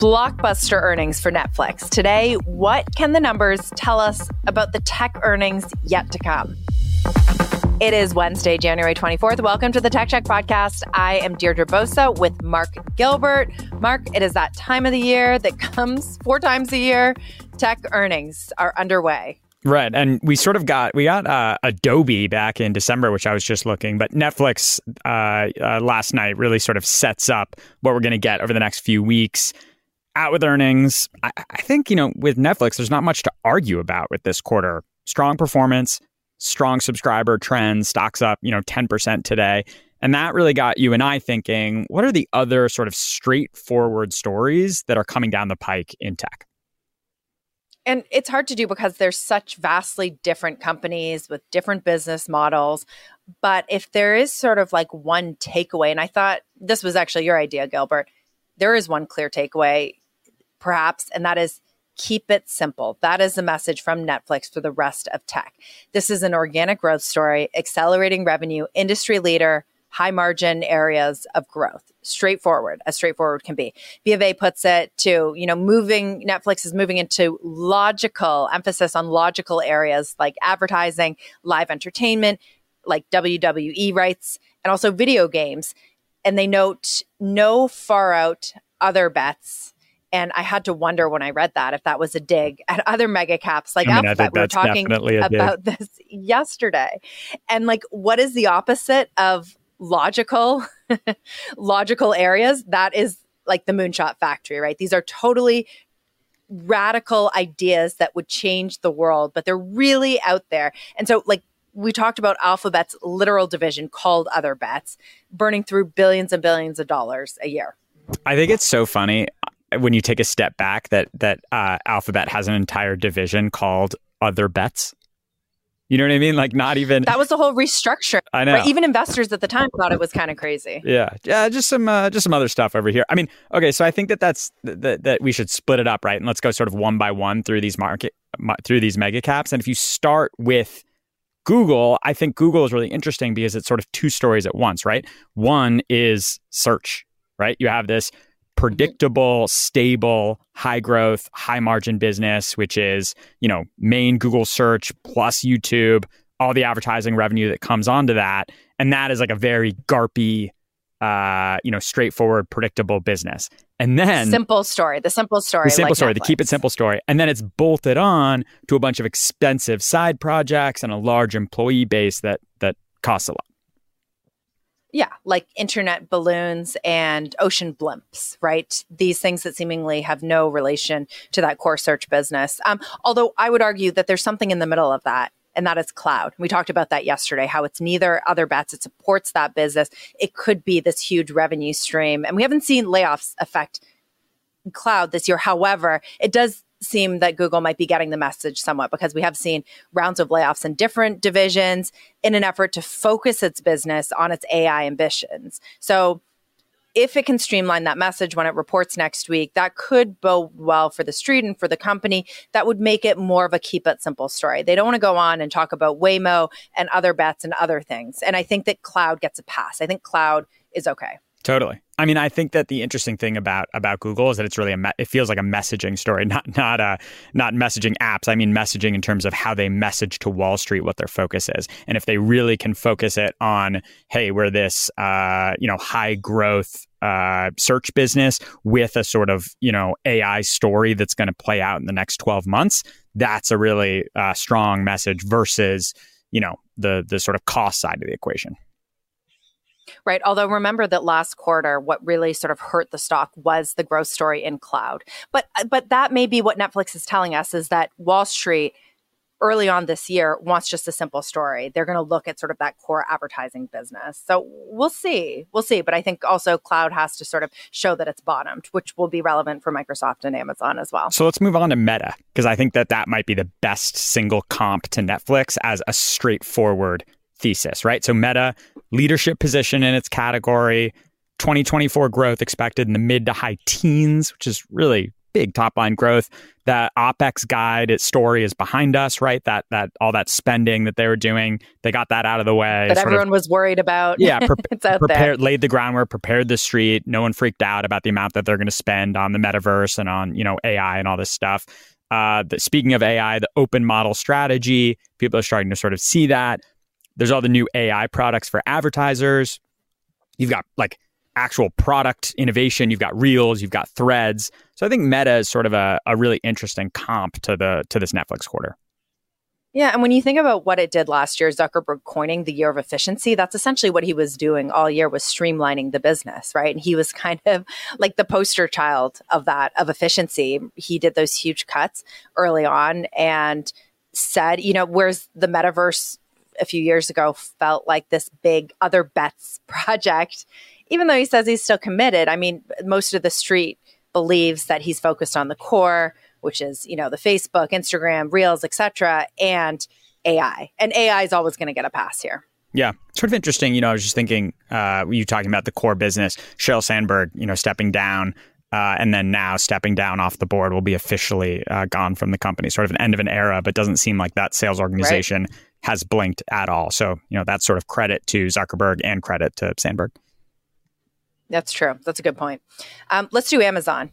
Blockbuster earnings for Netflix. Today, what can the numbers tell us about the tech earnings yet to come? It is Wednesday, January 24th. Welcome to the Tech Check podcast. I am Deirdre Bosa with Mark Gilbert. Mark, it is that time of the year that comes four times a year. Tech earnings are underway. Right, and we sort of got we got uh, Adobe back in December, which I was just looking, but Netflix uh, uh, last night really sort of sets up what we're going to get over the next few weeks. Out with earnings, I, I think you know with Netflix, there's not much to argue about with this quarter. Strong performance, strong subscriber trends, stocks up, you know, 10% today. And that really got you and I thinking, what are the other sort of straightforward stories that are coming down the pike in tech? And it's hard to do because there's such vastly different companies with different business models. But if there is sort of like one takeaway, and I thought this was actually your idea, Gilbert, there is one clear takeaway, perhaps, and that is keep it simple. That is the message from Netflix for the rest of tech. This is an organic growth story, accelerating revenue, industry leader, high margin areas of growth. Straightforward, as straightforward can be. BofA puts it to, you know, moving, Netflix is moving into logical, emphasis on logical areas like advertising, live entertainment, like WWE rights, and also video games. And they note no far out other bets and I had to wonder when I read that if that was a dig at other mega caps like I mean, Alphabet. We were talking about dig. this yesterday. And like, what is the opposite of logical, logical areas? That is like the moonshot factory, right? These are totally radical ideas that would change the world, but they're really out there. And so, like, we talked about Alphabet's literal division called Other Bets, burning through billions and billions of dollars a year. I think it's so funny when you take a step back that that uh, Alphabet has an entire division called Other Bets. You know what I mean? Like not even that was the whole restructure. I know. Right? Even investors at the time thought it was kind of crazy. Yeah, yeah. Just some uh, just some other stuff over here. I mean, okay. So I think that that's that that we should split it up, right? And let's go sort of one by one through these market through these mega caps. And if you start with Google, I think Google is really interesting because it's sort of two stories at once, right? One is search, right? You have this predictable, stable, high growth, high margin business, which is, you know, main Google search plus YouTube, all the advertising revenue that comes onto that. And that is like a very GARPy, uh, you know, straightforward, predictable business. And then simple story, the simple story, the simple like story, Netflix. the keep it simple story. And then it's bolted on to a bunch of expensive side projects and a large employee base that that costs a lot. Yeah, like internet balloons and ocean blimps, right? These things that seemingly have no relation to that core search business. Um, although I would argue that there's something in the middle of that, and that is cloud. We talked about that yesterday, how it's neither other bets, it supports that business. It could be this huge revenue stream. And we haven't seen layoffs affect cloud this year. However, it does seem that Google might be getting the message somewhat because we have seen rounds of layoffs in different divisions in an effort to focus its business on its AI ambitions. So, if it can streamline that message when it reports next week, that could bode well for the street and for the company. That would make it more of a keep it simple story. They don't want to go on and talk about Waymo and other bets and other things. And I think that cloud gets a pass. I think cloud is okay. Totally. I mean, I think that the interesting thing about about Google is that it's really a me- it feels like a messaging story, not not uh not messaging apps. I mean, messaging in terms of how they message to Wall Street what their focus is, and if they really can focus it on, hey, we're this uh you know high growth uh, search business with a sort of you know AI story that's going to play out in the next twelve months. That's a really uh, strong message versus you know the the sort of cost side of the equation. Right. Although remember that last quarter, what really sort of hurt the stock was the growth story in cloud. But uh, but that may be what Netflix is telling us is that Wall Street early on this year wants just a simple story. They're going to look at sort of that core advertising business. So we'll see. We'll see. But I think also cloud has to sort of show that it's bottomed, which will be relevant for Microsoft and Amazon as well. So let's move on to Meta, because I think that that might be the best single comp to Netflix as a straightforward thesis, right? So Meta, leadership position in its category, 2024 growth expected in the mid to high teens, which is really big top line growth. That OPEX guide its story is behind us, right? That that all that spending that they were doing, they got that out of the way. That everyone of, was worried about. Yeah, pre- prepared, there. laid the groundwork, prepared the street. No one freaked out about the amount that they're going to spend on the metaverse and on you know AI and all this stuff. Uh, the, speaking of AI, the open model strategy, people are starting to sort of see that. There's all the new AI products for advertisers. You've got like actual product innovation. You've got reels, you've got threads. So I think Meta is sort of a, a really interesting comp to the to this Netflix quarter. Yeah, and when you think about what it did last year, Zuckerberg coining the year of efficiency, that's essentially what he was doing all year was streamlining the business, right? And he was kind of like the poster child of that of efficiency. He did those huge cuts early on and said, you know, where's the metaverse a few years ago felt like this big other bets project even though he says he's still committed, I mean, most of the street believes that he's focused on the core, which is, you know, the Facebook, Instagram, Reels, etc., and AI. And AI is always going to get a pass here. Yeah, sort of interesting. You know, I was just thinking, uh, you talking about the core business, Sheryl Sandberg, you know, stepping down, uh, and then now stepping down off the board will be officially uh, gone from the company. Sort of an end of an era, but doesn't seem like that sales organization right. Has blinked at all. So, you know, that's sort of credit to Zuckerberg and credit to Sandberg. That's true. That's a good point. Um, let's do Amazon.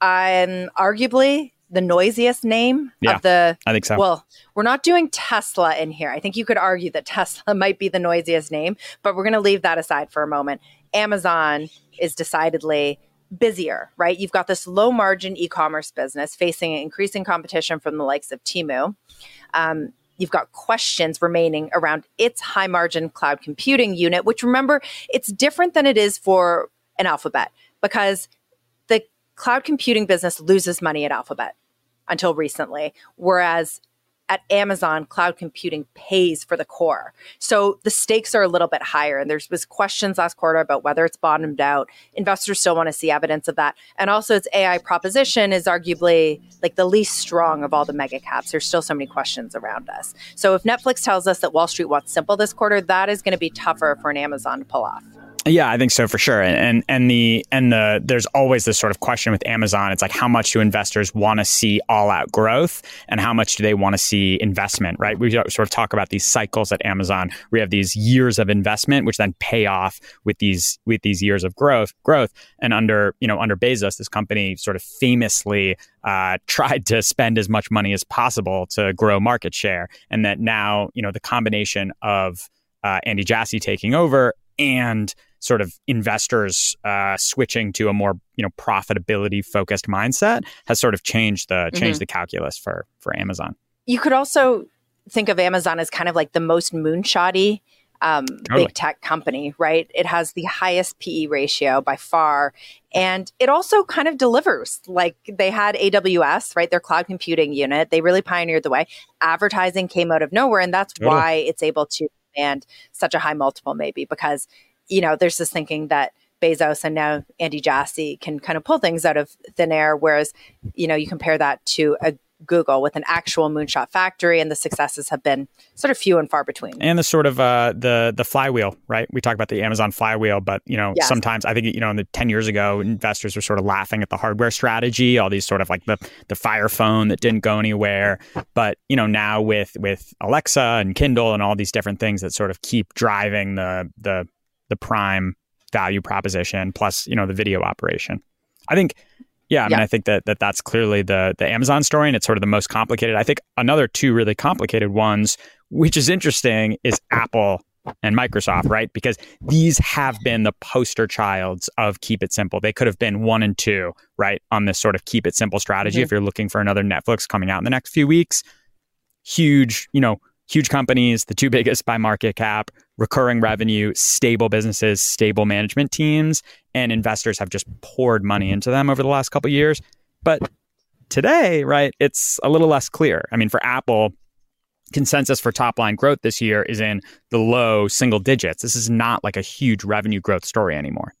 I'm um, arguably the noisiest name yeah, of the. I think so. Well, we're not doing Tesla in here. I think you could argue that Tesla might be the noisiest name, but we're going to leave that aside for a moment. Amazon is decidedly busier, right? You've got this low margin e commerce business facing increasing competition from the likes of Temu. Um, you've got questions remaining around its high margin cloud computing unit, which remember, it's different than it is for an Alphabet because the cloud computing business loses money at Alphabet until recently, whereas at Amazon, cloud computing pays for the core. So the stakes are a little bit higher. And there's was questions last quarter about whether it's bottomed out. Investors still want to see evidence of that. And also its AI proposition is arguably like the least strong of all the mega caps. There's still so many questions around us. So if Netflix tells us that Wall Street wants simple this quarter, that is going to be tougher for an Amazon to pull off. Yeah, I think so for sure. And, and and the and the there's always this sort of question with Amazon. It's like how much do investors want to see all out growth and how much do they want to see investment, right? We sort of talk about these cycles at Amazon. We have these years of investment which then pay off with these with these years of growth growth. And under, you know, under Bezos, this company sort of famously uh, tried to spend as much money as possible to grow market share. And that now, you know, the combination of uh, Andy Jassy taking over and sort of investors uh, switching to a more you know profitability focused mindset has sort of changed the changed mm-hmm. the calculus for for Amazon. You could also think of Amazon as kind of like the most moonshotty um, totally. big tech company, right? It has the highest PE ratio by far. And it also kind of delivers. Like they had AWS, right? Their cloud computing unit. They really pioneered the way. Advertising came out of nowhere. And that's totally. why it's able to command such a high multiple, maybe because you know, there's this thinking that Bezos and now Andy Jassy can kind of pull things out of thin air. Whereas, you know, you compare that to a Google with an actual moonshot factory, and the successes have been sort of few and far between. And the sort of uh, the the flywheel, right? We talk about the Amazon flywheel, but you know, yes. sometimes I think you know, in the ten years ago, investors were sort of laughing at the hardware strategy, all these sort of like the the Fire Phone that didn't go anywhere. But you know, now with with Alexa and Kindle and all these different things that sort of keep driving the the the prime value proposition plus you know the video operation. I think yeah i mean i think that, that that's clearly the the amazon story and it's sort of the most complicated. I think another two really complicated ones which is interesting is apple and microsoft right? Because these have been the poster childs of keep it simple. They could have been one and two right on this sort of keep it simple strategy mm-hmm. if you're looking for another netflix coming out in the next few weeks. Huge you know huge companies, the two biggest by market cap, recurring revenue, stable businesses, stable management teams, and investors have just poured money mm-hmm. into them over the last couple years. But today, right, it's a little less clear. I mean, for Apple, consensus for top line growth this year is in the low single digits. This is not like a huge revenue growth story anymore.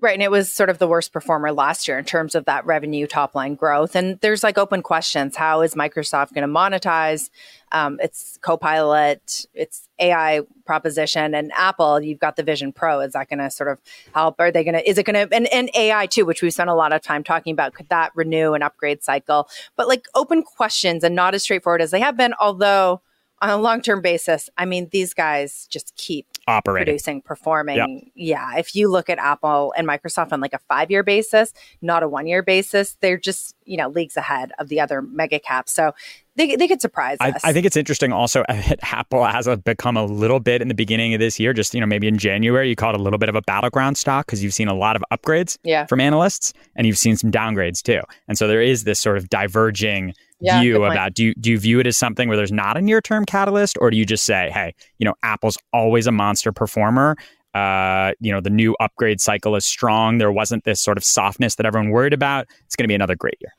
Right. And it was sort of the worst performer last year in terms of that revenue top line growth. And there's like open questions. How is Microsoft going to monetize um, its Copilot, its AI proposition? And Apple, you've got the Vision Pro. Is that going to sort of help? Are they going to, is it going to, and, and AI too, which we've spent a lot of time talking about, could that renew an upgrade cycle? But like open questions and not as straightforward as they have been, although on a long term basis, I mean, these guys just keep operating, producing, performing. Yep. Yeah. If you look at Apple and Microsoft on like a five year basis, not a one year basis, they're just, you know, leagues ahead of the other mega caps. So they, they could surprise I, us. I think it's interesting also that Apple has uh, become a little bit in the beginning of this year, just, you know, maybe in January, you call it a little bit of a battleground stock because you've seen a lot of upgrades yeah. from analysts and you've seen some downgrades too. And so there is this sort of diverging yeah, view about do you, do you view it as something where there's not a near term catalyst or do you just say, hey, you know, Apple's always a monster performer. Uh, you know, the new upgrade cycle is strong. There wasn't this sort of softness that everyone worried about. It's going to be another great year.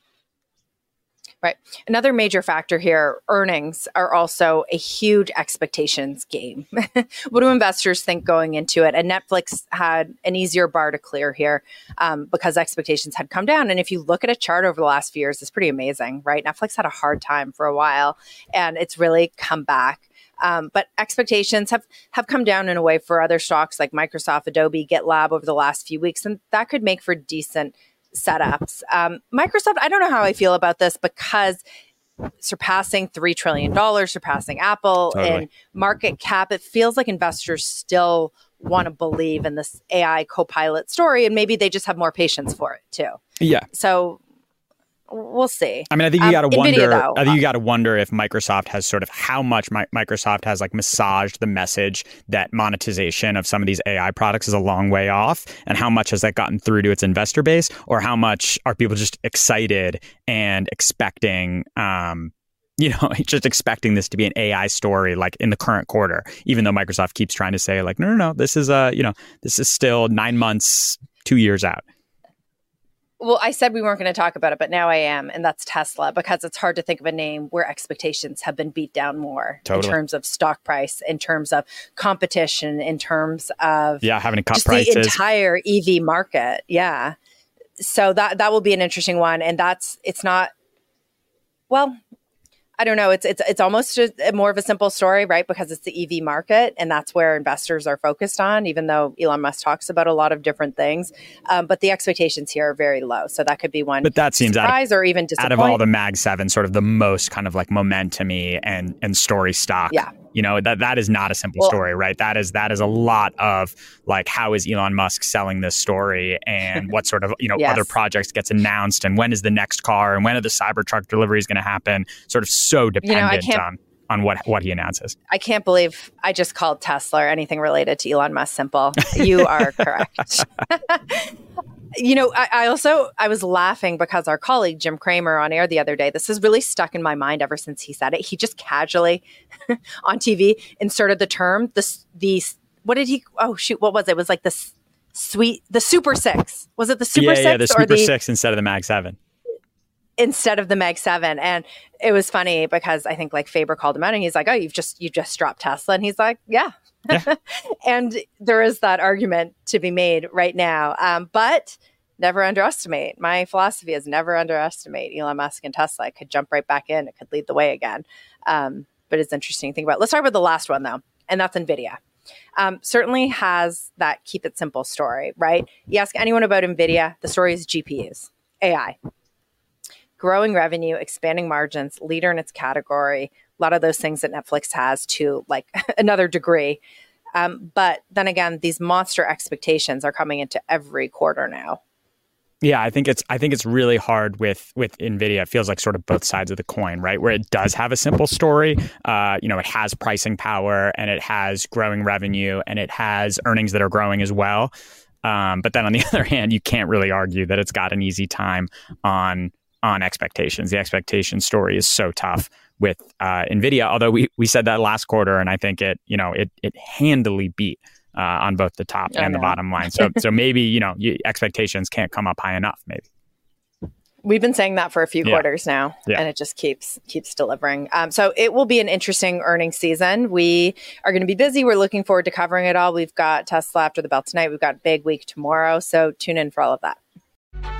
Right. Another major factor here earnings are also a huge expectations game. what do investors think going into it? And Netflix had an easier bar to clear here um, because expectations had come down. And if you look at a chart over the last few years, it's pretty amazing, right? Netflix had a hard time for a while and it's really come back. Um, but expectations have have come down in a way for other stocks like Microsoft, Adobe, GitLab over the last few weeks, and that could make for decent setups. Um, Microsoft, I don't know how I feel about this because surpassing $3 trillion, surpassing Apple totally. in market cap, it feels like investors still want to believe in this AI copilot story. And maybe they just have more patience for it too. Yeah. So we'll see. I mean, I think you um, got to wonder. Though, I think you got to wonder if Microsoft has sort of how much my, Microsoft has like massaged the message that monetization of some of these AI products is a long way off, and how much has that gotten through to its investor base, or how much are people just excited and expecting. Um, you know, just expecting this to be an AI story like in the current quarter, even though Microsoft keeps trying to say like, no, no, no, this is a, uh, you know, this is still nine months, two years out. Well, I said we weren't going to talk about it, but now I am, and that's Tesla because it's hard to think of a name where expectations have been beat down more totally. in terms of stock price, in terms of competition, in terms of yeah, having to cut prices. the entire EV market. Yeah, so that that will be an interesting one, and that's it's not. Well, I don't know. It's it's it's almost a, more of a simple story, right? Because it's the EV market, and that's where investors are focused on. Even though Elon Musk talks about a lot of different things, um, but the expectations here are very low. So that could be one. But that seems surprise out of, or even out of all the Mag Seven, sort of the most kind of like momentumy and and story stock. Yeah. You know that that is not a simple well, story, right? That is that is a lot of like how is Elon Musk selling this story, and what sort of you know yes. other projects gets announced, and when is the next car, and when are the Cybertruck deliveries going to happen? Sort of so dependent you know, on on what what he announces. I can't believe I just called Tesla or anything related to Elon Musk simple. You are correct. you know, I, I, also I was laughing because our colleague Jim Cramer on air the other day. This has really stuck in my mind ever since he said it. He just casually on TV inserted the term the the what did he? Oh shoot, what was it? it was like the sweet the Super Six. Was it the Super yeah, Six? Yeah, the Super the, Six instead of the Mag Seven. Instead of the Mag Seven, and it was funny because I think like Faber called him out, and he's like, "Oh, you've just you just dropped Tesla," and he's like, "Yeah, yeah. and there is that argument to be made right now. Um, but never underestimate. My philosophy is never underestimate Elon Musk and Tesla. It could jump right back in. It could lead the way again. Um, but it's interesting to think about. Let's talk about the last one though, and that's NVIDIA. Um, certainly has that keep it simple story, right? You ask anyone about NVIDIA, the story is GPUs, AI. Growing revenue, expanding margins, leader in its category, a lot of those things that Netflix has to like another degree. Um, but then again, these monster expectations are coming into every quarter now. Yeah, I think it's I think it's really hard with with Nvidia. It feels like sort of both sides of the coin, right? Where it does have a simple story. Uh, you know, it has pricing power and it has growing revenue and it has earnings that are growing as well. Um, but then on the other hand, you can't really argue that it's got an easy time on on expectations. The expectation story is so tough with uh, Nvidia. Although we we said that last quarter, and I think it you know it it handily beat uh, on both the top and the bottom line. So so maybe you know you, expectations can't come up high enough. Maybe. We've been saying that for a few Yeah. quarters now, Yeah. and it just keeps keeps delivering. Um, so it will be an interesting earnings season. We are going to be busy. We're looking forward to covering it all. We've got Tesla after the bell tonight. We've got big week tomorrow. So tune in for all of that.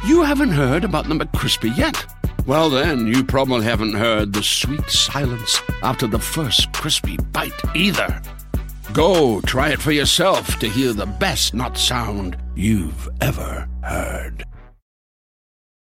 You haven't heard about the McCrispy yet? Well, then, you probably haven't heard the sweet silence after the first crispy bite either. Go try it for yourself to hear the best not sound you've ever heard.